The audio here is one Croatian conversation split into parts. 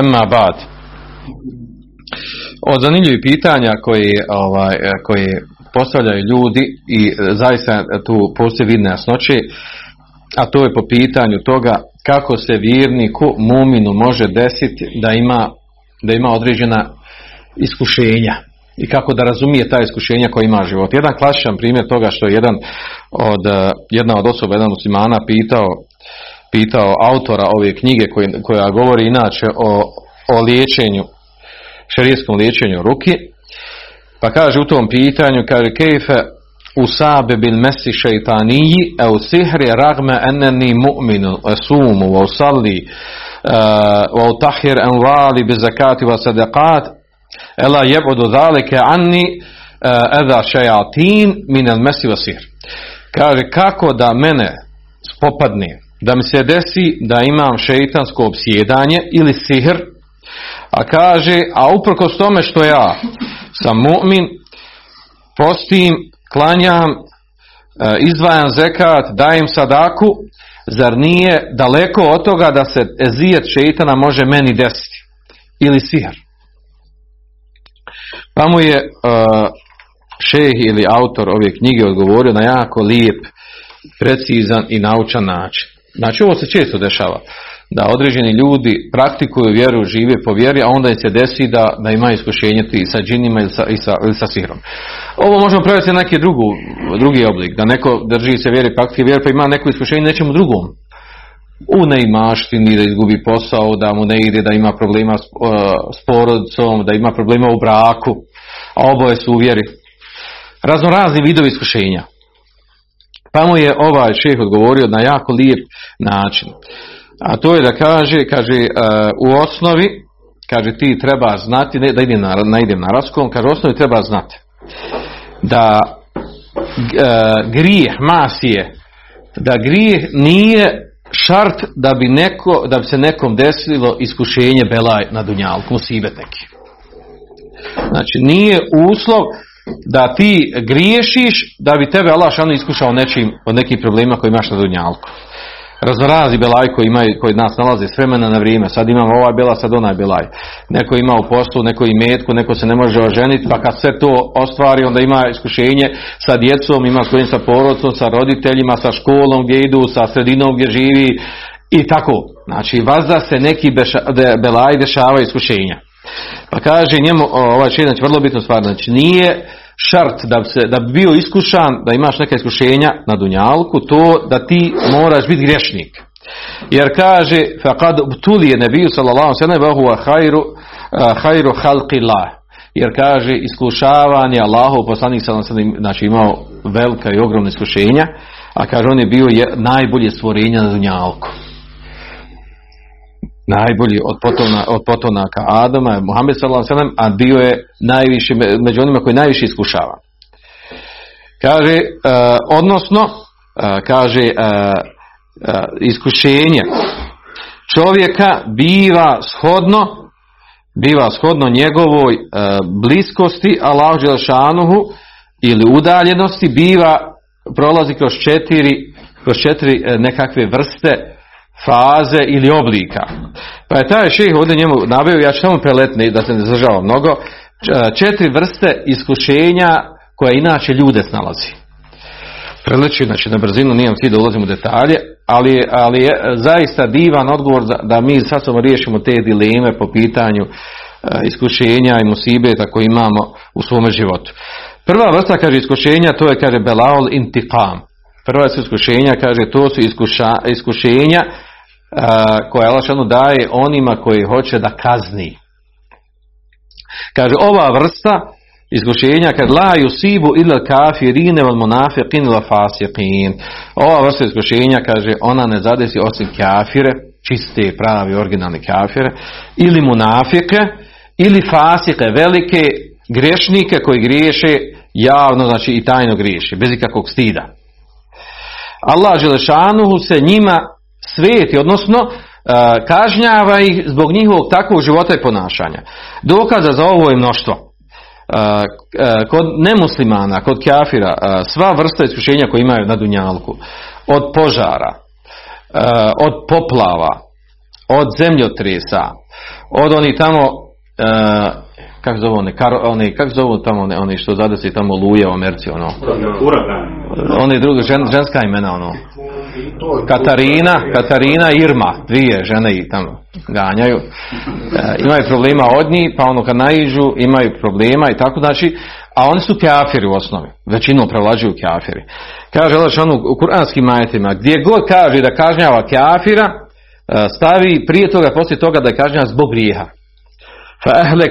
Emma ba'd. Od zanimljivih pitanja koji, ovaj, koji postavljaju ljudi i zaista tu postoji vidne jasnoće, a to je po pitanju toga kako se vjerniku, muminu može desiti da ima, da ima određena iskušenja i kako da razumije ta iskušenja koja ima život. Jedan klasičan primjer toga što je jedan od, jedna od osoba, jedan muslimana pitao pitao autora ove knjige koja, koja govori inače o, o liječenju, šerijskom liječenju ruki, pa kaže u tom pitanju, kaže kejfe usabe bil mesi šeitaniji e u sihri ragme eneni mu'minu esumu wa usalli wa utahir envali bi zakati wa sadaqat ela jebudu zalike anni eda šejatin min el mesi wa sihr. Kaže kako da mene spopadne da mi se desi da imam šeitansko obsjedanje ili sihr, a kaže, a uprkos tome što ja sam mu'min, postim, klanjam, izdvajam zekat, dajem sadaku, zar nije daleko od toga da se ezijet šeitana može meni desiti? Ili sihr? Pa mu je uh, šeh ili autor ove knjige odgovorio na jako lijep, precizan i naučan način. Znači ovo se često dešava, da određeni ljudi praktikuju vjeru, žive po vjeri, a onda im se desi da, da ima iskušenje ti sa džinima ili sa, ili sa, ili sa sihrom. Ovo možemo praviti na neki drugu, drugi oblik, da neko drži se vjeri, praktikuje vjeru, pa ima neko iskušenje nečemu drugom. U neimaštini, da izgubi posao, da mu ne ide, da ima problema s, uh, s porodicom, da ima problema u braku, a oboje su u vjeri. Razno razni vidovi iskušenja. Pa mu je ovaj šeh odgovorio na jako lijep način. A to je da kaže, kaže u osnovi, kaže ti treba znati, ne, da idem na, ne idem na raskom, kaže u osnovi treba znati da grijeh masije, da grijeh nije šart da bi, neko, da bi se nekom desilo iskušenje belaj na dunjalku, musibet neki. Znači nije uslov da ti griješiš da bi tebe Allah šano iskušao nečim od nekih problema koji imaš na dunjalku. Raznorazi belaj koji, imaju, koji nas nalaze s vremena na vrijeme. Sad imamo ovaj bela, sad onaj belaj. Neko ima u poslu, neko i metku, neko se ne može oženiti, pa kad sve to ostvari, onda ima iskušenje sa djecom, ima svojim sa porodcom, sa roditeljima, sa školom gdje idu, sa sredinom gdje živi i tako. Znači, vazda se neki beša, belaj dešava iskušenja. Pa kaže njemu ovaj činjenic vrlo bitnu stvar, znači nije šart da bi, se, da bi bio iskušan, da imaš neka iskušenja na dunjalku, to da ti moraš biti grešnik. Jer kaže, faqad tuli je nebiju sallallahu sallam, wa huwa khairu, khairu halqillah. Jer kaže, iskušavanje Allahu poslanik sallallahu znači imao velika i ogromna iskušenja, a kaže, on je bio je najbolje stvorenja na dunjalku najbolji od, potona, od potonaka Adama, Muhammed s.a.v. a bio je najviši, među onima koji najviše iskušava. Kaže, uh, odnosno, uh, kaže, uh, iskušenje čovjeka biva shodno, biva shodno njegovoj bliskosti Allahu Đelšanuhu ili udaljenosti, biva, prolazi kroz četiri, kroz četiri nekakve vrste faze ili oblika. Pa je taj šeh ovdje njemu naveo, ja ću samo preletni da se ne zadržava mnogo, četiri vrste iskušenja koje inače ljude snalazi. Preleći, znači na brzinu, nijem cilj da ulazim u detalje, ali, ali je zaista divan odgovor da, da mi sad riješimo te dileme po pitanju iskušenja i musibeta koje imamo u svome životu. Prva vrsta, kaže, iskušenja, to je, kaže, belaol intiqam. Prva su iskušenja, kaže, to su iskuša, iskušenja koje Allah daje onima koji hoće da kazni. Kaže, ova vrsta iskušenja kad la yusibu illa kafirine wal munafiqin wal fasiqin. Ova vrsta iskušenja kaže ona ne zadesi osim kafire, čiste, pravi, originalni kafire, ili munafike, ili fasike, velike grešnike koji griješe javno, znači i tajno griješe, bez ikakvog stida. Allah Želešanuhu se njima sveti, odnosno kažnjava ih zbog njihovog takvog života i ponašanja. Dokaza za ovo je mnoštvo. kod nemuslimana, kod kafira, sva vrsta iskušenja koje imaju na Dunjalku, od požara, od poplava, od zemljotresa, od oni tamo kako zove one, kar, one kako zove tamo one, oni što zadesi tamo luje u Americi ono. Oni drugi žen, ženska imena ono. Katarina, Katarina Irma, dvije žene ih tamo ganjaju. E, imaju problema od njih, pa ono kad naiđu imaju problema i tako znači, a oni su kafiri u osnovi, većinom prevlađuju kafiri. Kaže Allah u kuranskim majetima, gdje god kaže da kažnjava kafira, e, stavi prije toga, poslije toga da je kažnjava zbog grijeha.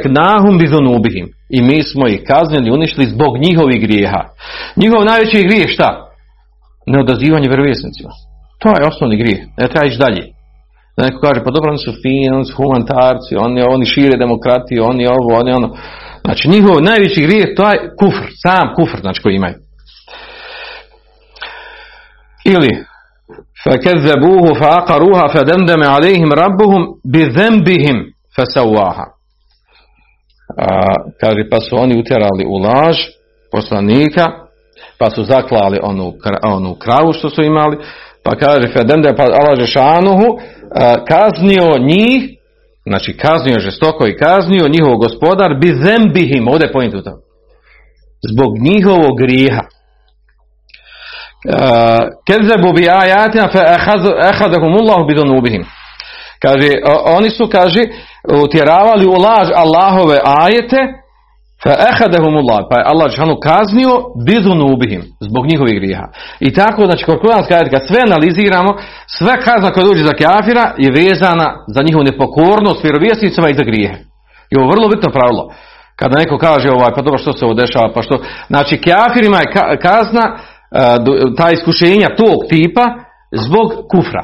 Nahum bizunubihim. I mi smo ih kaznili, uništili zbog njihovih grijeha. Njihov najveći grijeh šta? Neodazivanje vjerovjesnicima. To je osnovni grijeh. Ne treba ići dalje. Da neko kaže, pa dobro, oni su fini, oni su humanitarci, oni, oni šire demokratiju, oni ovo, oni ono. Znači, njihov najveći grijeh, to je kufr, sam kufr, znači koji imaju. Ili, فَكَذَّبُوهُ فَأَقَرُوهَا فَدَمْدَمَ عَلَيْهِمْ رَبُّهُمْ بِذَنْبِهِمْ فَسَوَّاهَا a, kaže pa su oni utjerali u laž poslanika pa su zaklali onu, onu kravu što su imali. Pa kaže Fedende pa Allah Žešanuhu kaznio njih znači kaznio žestoko i kaznio njihov gospodar bi zembihim ovdje je pojent zbog njihovog grijeha. Kezebu bi ajatina fe ehadahumullahu bidonubihim kaže oni su kaže utjeravali u laž Allahove ajete fa ehadahumullah pa je Allah šanu kaznio ubihim zbog njihovih grijeha i tako znači kod kuranska kad sve analiziramo sve kazna koja dođe za kafira je vezana za njihovu nepokornost vjerovjesnicima i za grijehe i ovo je vrlo bitno pravilo kada neko kaže ovaj pa dobro što se ovo dešava pa što znači kafirima je kazna e, ta iskušenja tog tipa zbog kufra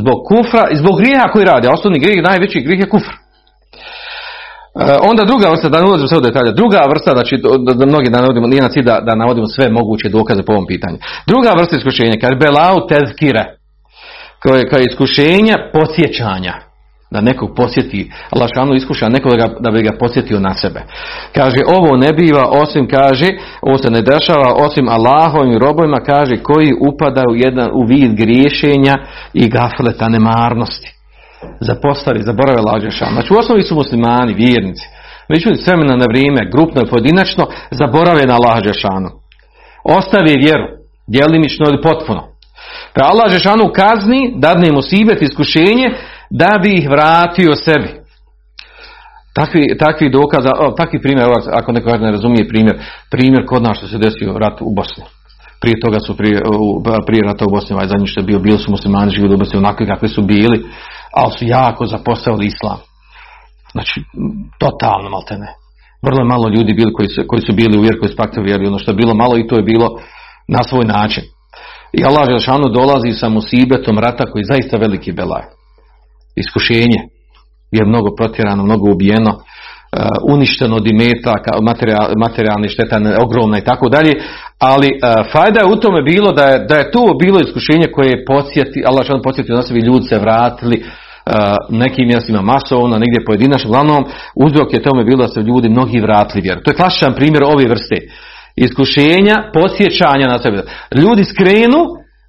Zbog kufra i zbog grijeha koji radi. A osnovni grijeh, najveći grijeh je kufr. E, onda druga vrsta, da ne ulazim sve u detalje, druga vrsta, znači da, mnogi da navodimo, nije na cilj da, da navodimo sve moguće dokaze po ovom pitanju. Druga vrsta iskušenja, kaže belau tezkire, koje, koje iskušenja posjećanja da nekog posjeti, Allah šanu iskuša nekog da, da bi ga posjetio na sebe. Kaže, ovo ne biva osim, kaže, ovo se ne dešava osim Allahovim robovima, kaže, koji upadaju jedan, u vid griješenja i gafleta nemarnosti. Zapostavi, zaborave lađešan. Znači, u osnovi su muslimani, vjernici. Međutim, s na vrijeme, grupno i pojedinačno, zaborave na Allah Žešanu. Ostavi vjeru, djelimično ili potpuno. Pa Allah Žešanu kazni, dadne mu sibet, iskušenje, da bi ih vratio sebi. Takvi, takvi dokaza, takvi primjer, ako neko ne razumije primjer, primjer kod nas što se desio rat u Bosni. Prije toga su prije, prije rata u Bosni, ovaj zadnji što je bio, bili su muslimani živjeli u Bosni onakvi kakvi su bili, ali su jako zapostavili islam. Znači, totalno maltene. Vrlo je malo ljudi bili koji su, koji su bili u vjeru, koji su ono što je bilo malo i to je bilo na svoj način. I Allah Želšanu dolazi sa musibetom rata koji je zaista veliki belaj iskušenje je mnogo protjerano, mnogo ubijeno, uništeno od imetaka, materijal, materijalni šteta ogromna i tako dalje, ali uh, fajda je u tome bilo da je, da je to bilo iskušenje koje je podsjeti, Allah što podsjetio na sebi, ljudi se vratili, uh, nekim mjestima masovno, negdje pojedinačno, uglavnom uzrok je tome bilo da se ljudi mnogi vratili vjeru. To je klasičan primjer ove vrste iskušenja, podsjećanja na sebe. Ljudi skrenu,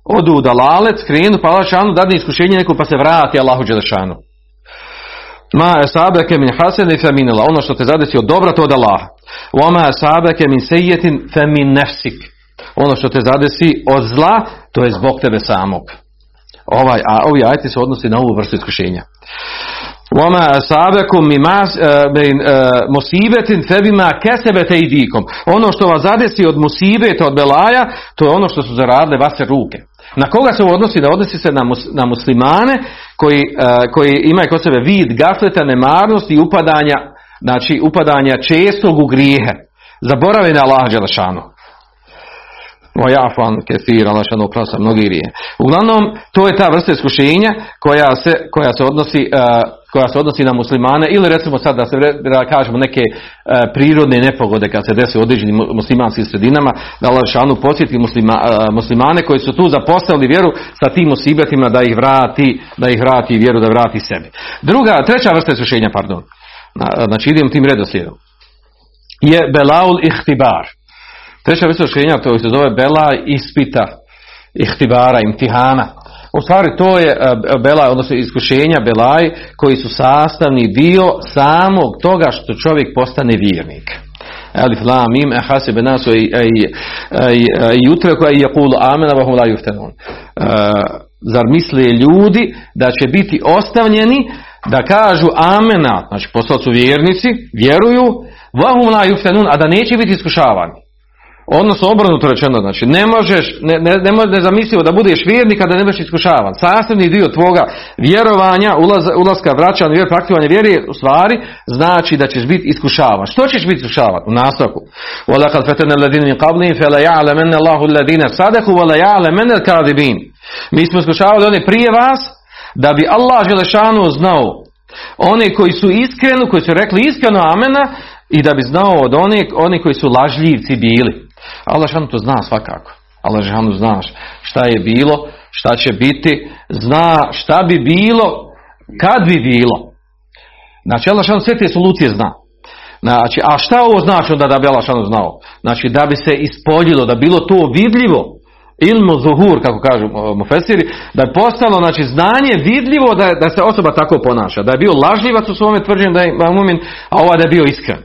odu u dalalet, skrenu, pa Allah šanu iskušenje neko pa se vrati Allahu Đelešanu. Ma sabeke min hasene fe min Ono što te zadesi od dobra to od Allaha. Wa ma sabeke min sejetin fe min nefsik. Ono što te zadesi od zla to je zbog tebe samog. Ovaj, a ovi ajti se odnosi na ovu vrstu iskušenja. Wama asabakum min musibetin febima kesebete idikom. Ono što vas zadesi od musibeta, od belaja, to je ono što su zaradile vaše ruke. Na koga se odnosi? Da odnosi se na muslimane koji, uh, koji imaju kod sebe vid gafleta, nemarnosti i upadanja, znači upadanja čestog u grijehe. Zaborave na Allah Đelešanu. O jafan kefir, Allah šanu oprosta mnogi grije. Uglavnom, to je ta vrsta iskušenja koja se, koja se odnosi uh, koja se odnosi na muslimane ili recimo sad da se da kažemo neke e, prirodne nepogode kad se desi u određenim muslimanskim sredinama da Allah šanu posjeti muslima, e, muslimane koji su tu zapostavili vjeru sa tim osibetima da ih vrati da ih vrati vjeru da vrati sebi. Druga, treća vrsta iskušenja, pardon. Znači idem tim redoslijedom. je belaul ihtibar. Treća vrsta iskušenja to se zove bela ispita, ihtibara, imtihana. U stvari to je e, belaj, odnosno iskušenja belaj koji su sastavni dio samog toga što čovjek postane vjernik. Alif lam mim e hasibe nasu i jutre koja je kulu amena wa hum la. E, Zar misle ljudi da će biti ostavljeni da kažu amena, znači postali su vjernici, vjeruju, wa hum la yuftanun, a da neće biti iskušavani. Odnosno obrnuto rečeno, znači ne možeš, ne, ne, ne možeš nezamislivo da budeš vjernik a da ne budeš iskušavan. Sastavni dio tvoga vjerovanja, ulaz, ulaska, vraćanja, vjer, praktikovanja vjeri u stvari znači da ćeš biti iskušavan. Što ćeš biti iskušavan? U nastavku. وَلَقَدْ فَتَنَ الَّذِينَ مِنْ قَبْلِهِمْ فَلَا يَعْلَمَنَّ اللَّهُ الَّذِينَ صَدَقُوا وَلَا يَعْلَمَنَّ الْكَاذِبِينَ Mi smo iskušavali one prije vas da bi Allah Želešanu znao one koji su iskreno, koji su rekli iskreno amena i da bi znao od onih, oni koji su lažljivci bili. Allah šanu to zna svakako. Allah šanu zna šta je bilo, šta će biti, zna šta bi bilo, kad bi bilo. Znači Allah šanu sve te solucije zna. Znači, a šta ovo znači onda da bi Allah šanu znao? Znači da bi se ispoljilo, da bilo to vidljivo, ilmu zuhur, kako kažu mufesiri, da je postalo znači, znanje vidljivo da, da se osoba tako ponaša. Da je bio lažljivac u svome tvrđenju da je mumin, a ovaj da je bio iskren.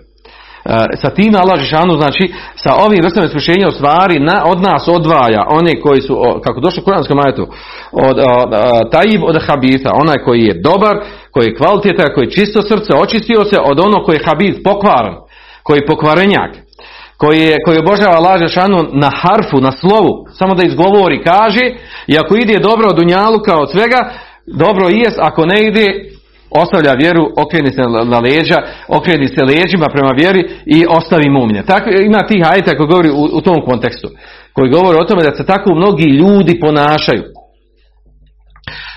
E, sa time Allah Žešanu, znači sa ovim vrstama iskušenja u stvari na, od nas odvaja one koji su, kako došlo u Kuranskom ajetu, od, od, tajib od habita, onaj koji je dobar, koji je kvalitetan, koji je čisto srce, očistio se od onog koji je habit pokvaran, koji je pokvarenjak, koji, je, koji obožava Allah Žešanu na harfu, na slovu, samo da izgovori, kaže, i ako ide dobro od Dunjaluka, od svega, dobro jest, ako ne ide, ostavlja vjeru, okreni se na leđa, okreni se leđima prema vjeri i ostavi mumlje. Tako, ima tih ajta koji govori u, u tom kontekstu, koji govori o tome da se tako mnogi ljudi ponašaju.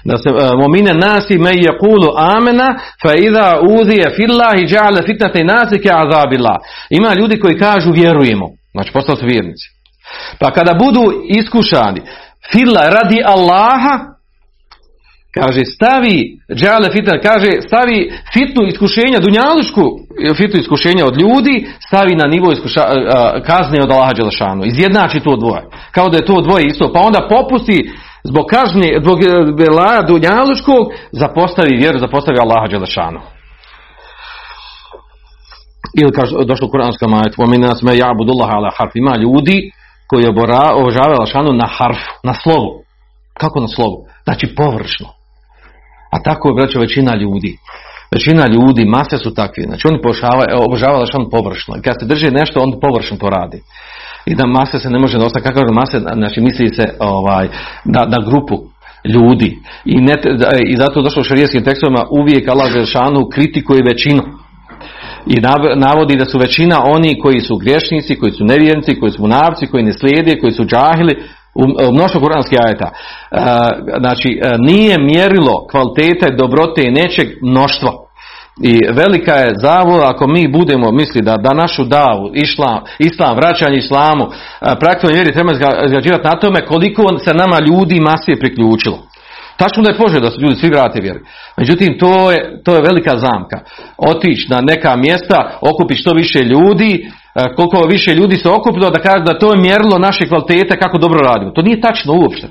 Da se uh, momine nasi me yaqulu amena fa idha udhiya fillahi ja'ala fitnata nasi ka azabillah. Ima ljudi koji kažu vjerujemo, znači postali su vjernici. Pa kada budu iskušani filla radi Allaha, kaže stavi džale fitna, kaže stavi fitnu iskušenja dunjalušku fitnu iskušenja od ljudi stavi na nivo iskuša, kazne od Allaha Đelešanu. Izjednači to dvoje. Kao da je to dvoje isto. Pa onda popusti zbog kažnje zbog belaja dunjaluškog zapostavi vjeru zapostavi Allaha Đelešanu. Ili kaže došlo ajetu wa minas me ya'budullaha ala harf ima ljudi koji obožavaju Allahšanu na harfu na slovu. Kako na slovu? Znači površno a tako je braćo većina ljudi. Većina ljudi, mase su takvi. Znači oni obožavaju on površno. I kad se drži nešto, on površno to radi. I da mase se ne može dostati. Kako mase, znači misli se ovaj, na, na grupu ljudi. I, ne, I zato došlo u šarijetskim tekstovima uvijek Allah Žešanu kritikuje većinu. I navodi da su većina oni koji su griješnici, koji su nevjernici, koji su munavci, koji ne slijede, koji su džahili, u mnoštvo kuranskih ajeta. E, znači, e, nije mjerilo kvalitete, dobrote i nečeg mnoštvo. I velika je zavoda ako mi budemo misli da, da našu davu, islam, islam vraćanje islamu, e, praktično vjeri treba izgrađivati na tome koliko se nama ljudi masije priključilo. Tačno da je poželj da su ljudi svi vrate vjeri. Međutim, to je, to je velika zamka. Otići na neka mjesta, okupi što više ljudi, koliko više ljudi se okupilo da kaže da to je mjerilo naše kvalitete kako dobro radimo. To nije tačno uopšte.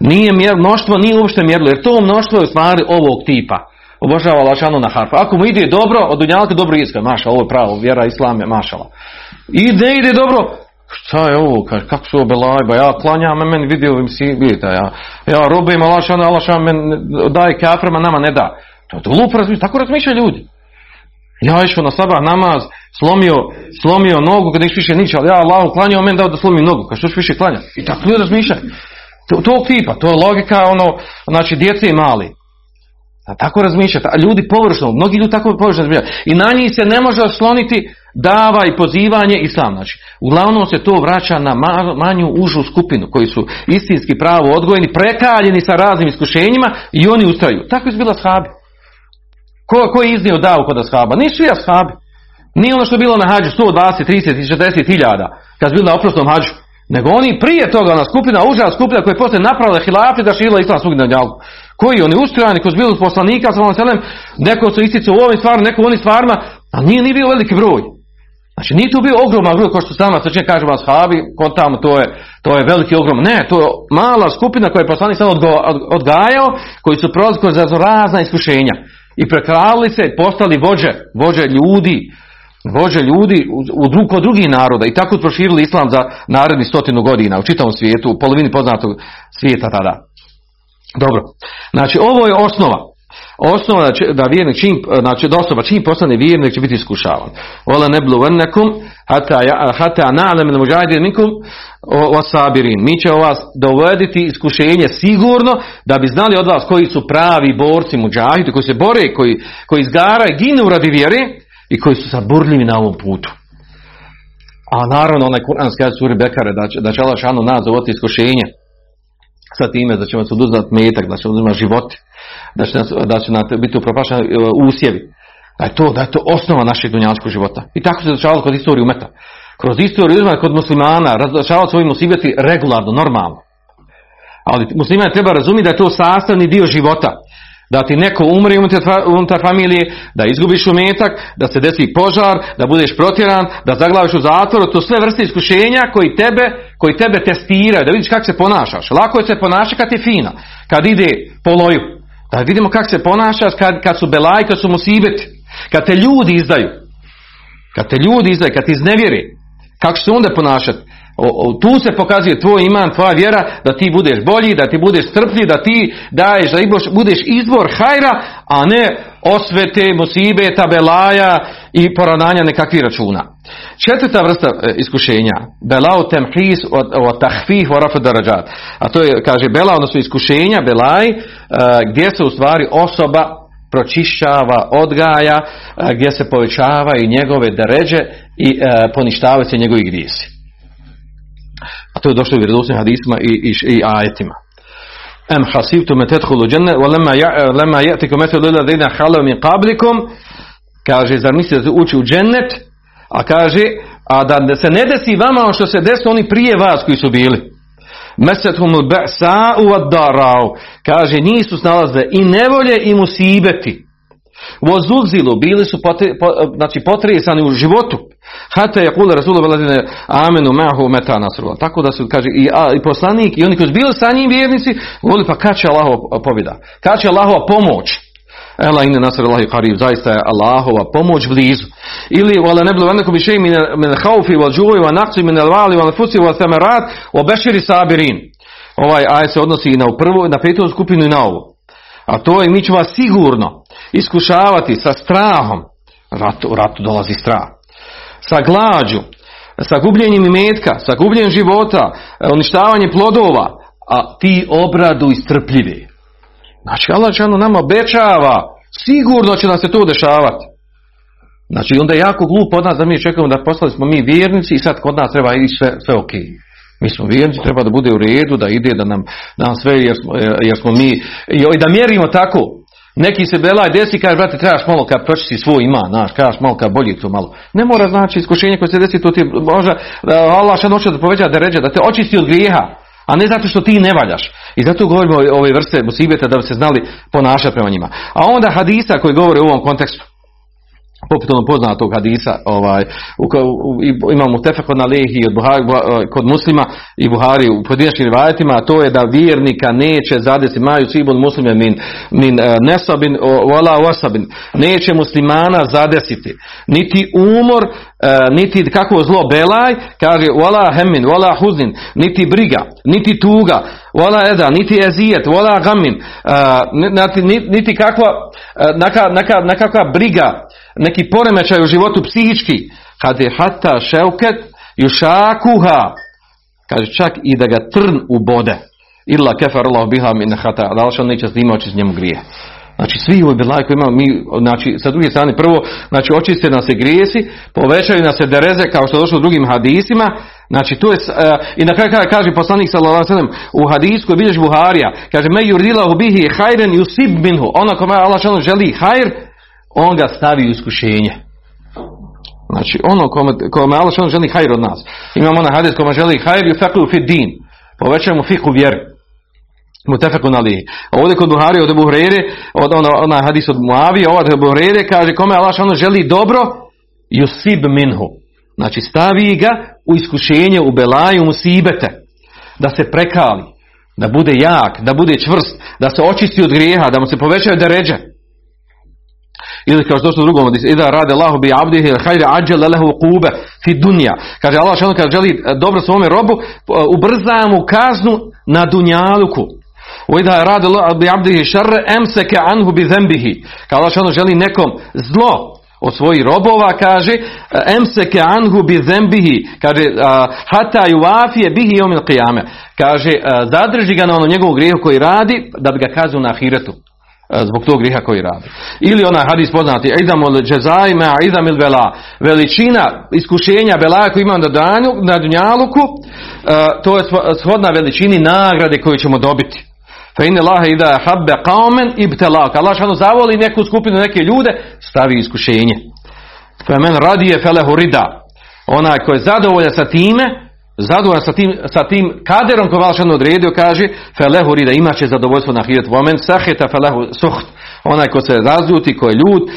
Nije mjer, mnoštvo nije uopšte mjerilo, jer to mnoštvo je u stvari ovog tipa. Obožava lašanu na harfu. Ako mu ide dobro, od dunjalka dobro iska, maša, ovo je pravo, vjera islam je mašala. Ide, ide dobro, šta je ovo, kaže, kako su obelajba, ja klanjam, meni vidio, si, vidite, ja, ja robim, alašan, alašan, men daje kaframa, nama ne da. To je glupo razmišljati, tako razmišljaju ljudi. Ja išao na sabah namaz, slomio, slomio nogu, kada više niče, ali ja Allah klanjao meni dao da slomim nogu, kada što ću više klanja. I tako ljudi razmišljaju. To, to tipa, to je logika, ono, znači djece i mali. A tako razmišljati, a ljudi površno, mnogi ljudi tako površno razmišljaju. I na njih se ne može osloniti dava i pozivanje i sam. Znači, uglavnom se to vraća na manju užu skupinu koji su istinski pravo odgojeni, prekaljeni sa raznim iskušenjima i oni ustaju. Tako je bila shabi. Ko, ko je iznio davu kod ashaba? Nisu svi ashabi. Nije ono što je bilo na hađu 120, 30 40 hiljada kad su bili na oprosnom hađu. Nego oni prije toga, ona skupina, uža skupina koja je poslije napravila da šila islam svugdje na. Koji oni ustrojani, koji su bili poslanika, sa selem, neko su istice u ovim stvarima, neko u ovim stvarima, a nije ni bio veliki broj. Znači nije to bio ogroman broj, kao što sama srčan kaže vas habi, tamo to je, to je veliki ogrom. Ne, to je mala skupina koja je poslanik od- odgajao, koji su prolazili kroz razna iskušenja. I prekralili se, postali vođe, vođe ljudi, vođe ljudi u, u kod drugih naroda i tako proširili islam za narednih stotinu godina u čitavom svijetu, u polovini poznatog svijeta tada. Dobro. Znači, ovo je osnova. Osnova da, da vjernik čim, znači da osoba čim postane vjernik će biti iskušavan. Bluvennekum hata, ja- hata na'lam il muđahidin minkum o sabirin. Mi ćemo vas dovoditi iskušenje sigurno da bi znali od vas koji su pravi borci muđahidi, koji se bore, koji, koji izgaraju, ginu radi vjere i koji su saburljivi na ovom putu. A naravno onaj kuranski kaže suri Bekare da će, da će Allah nas dovoditi iskušenje sa time da će nas oduzeti metak, da će oduzeti životi, da će, nas, da će nam biti upropašeni e, usjevi. Da je to, da je to osnova našeg dunjanskog života. I tako se dešavalo kod istorije umeta. Kroz istoriju umeta kod muslimana razdašavalo svojim musibeti regularno, normalno. Ali musliman treba razumjeti da je to sastavni dio života. Da ti neko umre unutar, fa- unutar familije, da izgubiš umetak, da se desi požar, da budeš protjeran, da zaglaviš u zatvoru, to sve vrste iskušenja koji tebe, koji tebe testiraju, da vidiš kako se ponašaš. Lako je se ponašati kad je fina, kad ide po loju. Da vidimo kako se ponašaš kad, kad su belaj, kad su musibeti, kad te ljudi izdaju. Kad te ljudi izdaju, kad ti iznevjeri, kako se onda ponašati? O, tu se pokazuje tvoj iman, tvoja vjera, da ti budeš bolji, da ti budeš strpljiv, da ti daješ, da budeš izbor hajra, a ne osvete, musibeta, belaja i poravnanja nekakvih računa. Četvrta vrsta e, iskušenja, belao temhis o tahfih o rafu. A to je, kaže, bela, odnosno iskušenja, belaj, e, gdje se u stvari osoba pročišćava, odgaja, e, gdje se povećavaju njegove deređe i poništavaju se njegovi grijesi. To je došlo u vjerodostojnim hadisima i, i, i ajetima. Em hasibtu me tedhulu dženne, wa lema, ja, lema ja'tikum methu lila dhina halau min qablikum, kaže, zar mislite da ući u džennet, a kaže, a da se ne desi vama ono što se desilo oni prije vas koji su bili. Mesethum ba'sa'u wad darau. Kaže, njih su snalazile i nevolje i musibeti. Vozulzilu, bili su potre, po, znači potresani u životu. Hata je kula Rasulullah amenu mahu meta nasrullah. Tako da su, kaže, i, a, i poslanik i oni koji su bili sa njim vjernici, govorili pa kad će Allahova pobjeda? Kad će Allahova pomoć? Ela inne nasr Allahi qarib, zaista je Allahova pomoć blizu. Ili wala neblu vanakum bi min min wal ju'i wa naqsi min al-wali wal fusi wal thamarat wa bashiri sabirin. Ovaj ajet se odnosi i na prvu, na petu skupinu i na ovu. A to je mi ćemo vas sigurno iskušavati sa strahom. Rat, u ratu dolazi strah. Sa glađu, sa gubljenjem imetka, sa gubljenjem života, uništavanjem plodova, a ti obradu istrpljivi. Znači Allah Đanu nama obećava, sigurno će nam se to dešavati. Znači onda je jako glupo od nas da mi čekamo da postali smo mi vjernici i sad kod nas treba ići sve, sve ok. Mi smo vjernici, treba da bude u redu, da ide, da nam, da nam sve, jer smo, jer smo mi, i da mjerimo tako. Neki se belaj desi kaže, brate, trebaš malo kad pročisti svoj ima, znaš, trebaš malo kad bolji to malo. Ne mora znači iskušenje koje se desi, to ti može, Allah što hoće da poveća da ređe, da te očisti od grijeha, a ne zato što ti ne valjaš. I zato govorimo ove vrste musibeta da bi se znali ponašati prema njima. A onda hadisa koji govore u ovom kontekstu, poput onog poznatog hadisa, ovaj, u, u, imamo tefekod na lehi od Buhari, kod muslima i Buhari u pojedinačnim rivajetima, a to je da vjernika neće zadesi, maju sibun muslime min, min uh, nesabin, wala wasabin, neće muslimana zadesiti, niti umor, uh, niti kako zlo belaj, kaže wala hemin, wala huzin, niti briga, niti tuga, wala eda, niti ezijet, wala gamin, niti, niti kakva, neka, neka, nekakva briga, neki poremećaj u životu psihički, kad je hata šeuket jušakuha, kaže čak i da ga trn ubode, illa kefar Allah biha min hata, da on neće s njemu grije. Znači svi ovi belaj koji imamo, mi, znači sa druge strane prvo, znači očiste nas se grijesi, povećaju nas se dereze kao što je došlo u drugim hadisima, znači to je, uh, i na kraju kaže poslanik sallallahu alejhi u hadisku bilježi Buharija, kaže me yuridillahu bihi khairan yusib minhu, ona kome Allah želi hajr, on ga stavi u iskušenje. Znači, ono kome, kome Allah što želi hajr od nas. Imamo onaj hadis kome želi hajr i feklu fi din. Povećajemo fiku vjeri. Mutefekun alihi. A ovdje kod Buhari, od od ona, onaj hadis od Muavije, ovaj od Buhrere, kaže kome Allah što želi dobro, yusib minhu. Znači stavi ga u iskušenje, u belaju, musibete. Da se prekali, da bude jak, da bude čvrst, da se očisti od grijeha, da mu se povećaju deređe. Ili kao što su drugom od ida rade Allahu bi abdihi hajre ađele lehu fi dunja. Kaže Allah što kad želi e, dobro svome robu, e, ubrza mu kaznu na dunjaluku. Ida rade Allahu bi abdihi šarre emseke anhu bi zembihi. Kaže Allah što želi nekom zlo od svojih robova, kaže emseke anhu bi zembihi, kaže hata juafije bihi omil qiyame. Kaže zadrži ga na ono njegovu grijehu koji radi da bi ga kazao na ahiretu zbog tog griha koji radi. Ili onaj hadis poznati, idam od džezajme, idam il bela, veličina iskušenja belaja koji ima na, danju, na dunjaluku, to je shodna veličini nagrade koju ćemo dobiti. Fa inne laha ida habbe qaumen ibtelak. Allah šanu zavoli neku skupinu, neke ljude, stavi iskušenje. Fa men radije felehu rida. Onaj ko je zadovoljan sa time, zadovoljan sa tim, sa tim kaderom koji šanu odredio, kaže, felehu rida, imat će zadovoljstvo na hiret. Vomen saheta felehu suht. Onaj ko se razljuti, ko je ljut,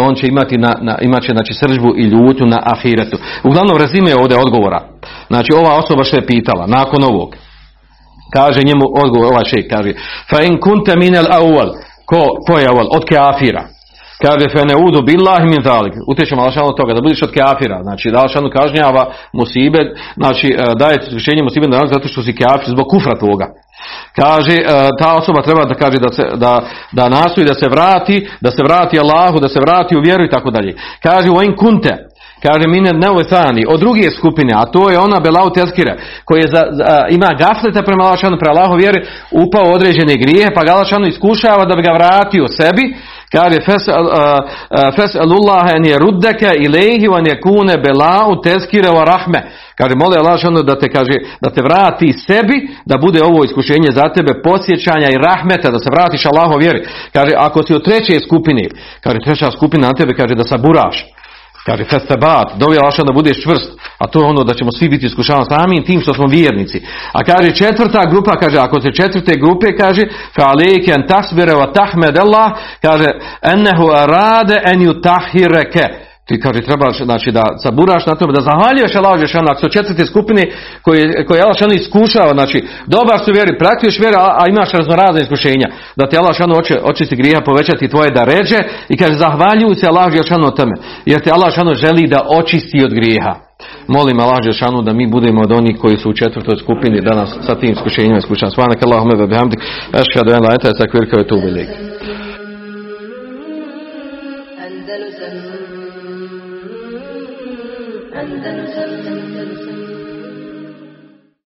on će imati na, na, imat će znači, sržbu i ljutnju na ahiretu. Uglavnom rezime je ovdje odgovora. Znači ova osoba što je pitala, nakon ovog, Kaže njemu odgovor ovaj šejh kaže fa in kunta min al awwal ko ko je awal od kafira. Kaže fa udu billahi min zalik. Utječemo Allah od toga da budeš od kafira. Znači da Allah kažnjava musibe, znači e, daje iskušenje musibe da zato što si kafir zbog kufra toga. Kaže, e, ta osoba treba da kaže da, se, da, da nastoji da se vrati, da se vrati Allahu, da se vrati u vjeru i tako dalje. Kaže, u kunte, kaže mine neuvethani, od druge skupine, a to je ona belau tezkira, koji je za, ima gafleta prema Lašanu, prema Allahu vjeri, upao određene grije, pa ga Lašanu iskušava da bi ga vratio sebi, kaže fes'alullaha en je ruddeke ilaihi van je kune belau tezkire wa rahme. Kaže, moli Allah da te kaže, da te vrati sebi, da bude ovo iskušenje za tebe posjećanja i rahmeta, da se vratiš Allahu vjeri. Kaže, ako si u treće skupine, kaže, treća skupina na tebe, kaže, da saburaš, Kaže, festebat, dovi Allah da budeš čvrst, a to je ono da ćemo svi biti iskušavani samim tim što smo vjernici. A kaže četvrta grupa, kaže, ako se četvrte grupe, kaže, fa alejke en tasbire wa tahmed Allah, kaže, ennehu arade en yutahireke. Ti kaže treba znači da saburaš na tome, da zahvaljuješ Allah Žešanu, ako su četvrte skupine koje, koje Allah iskušava, znači dobar su vjeri, praktiješ vjeru, a, a imaš raznorazne iskušenja, da ti Allah oči, očisti grija, povećati tvoje da ređe i kaže zahvaljuj se Allah Žešanu tome, jer ti Allah želi da očisti od grijeha. Molim Allah Žešanu da mi budemo od onih koji su u četvrtoj skupini danas sa tim iskušenjima iskušan. Svanak Allahume ve bihamdik,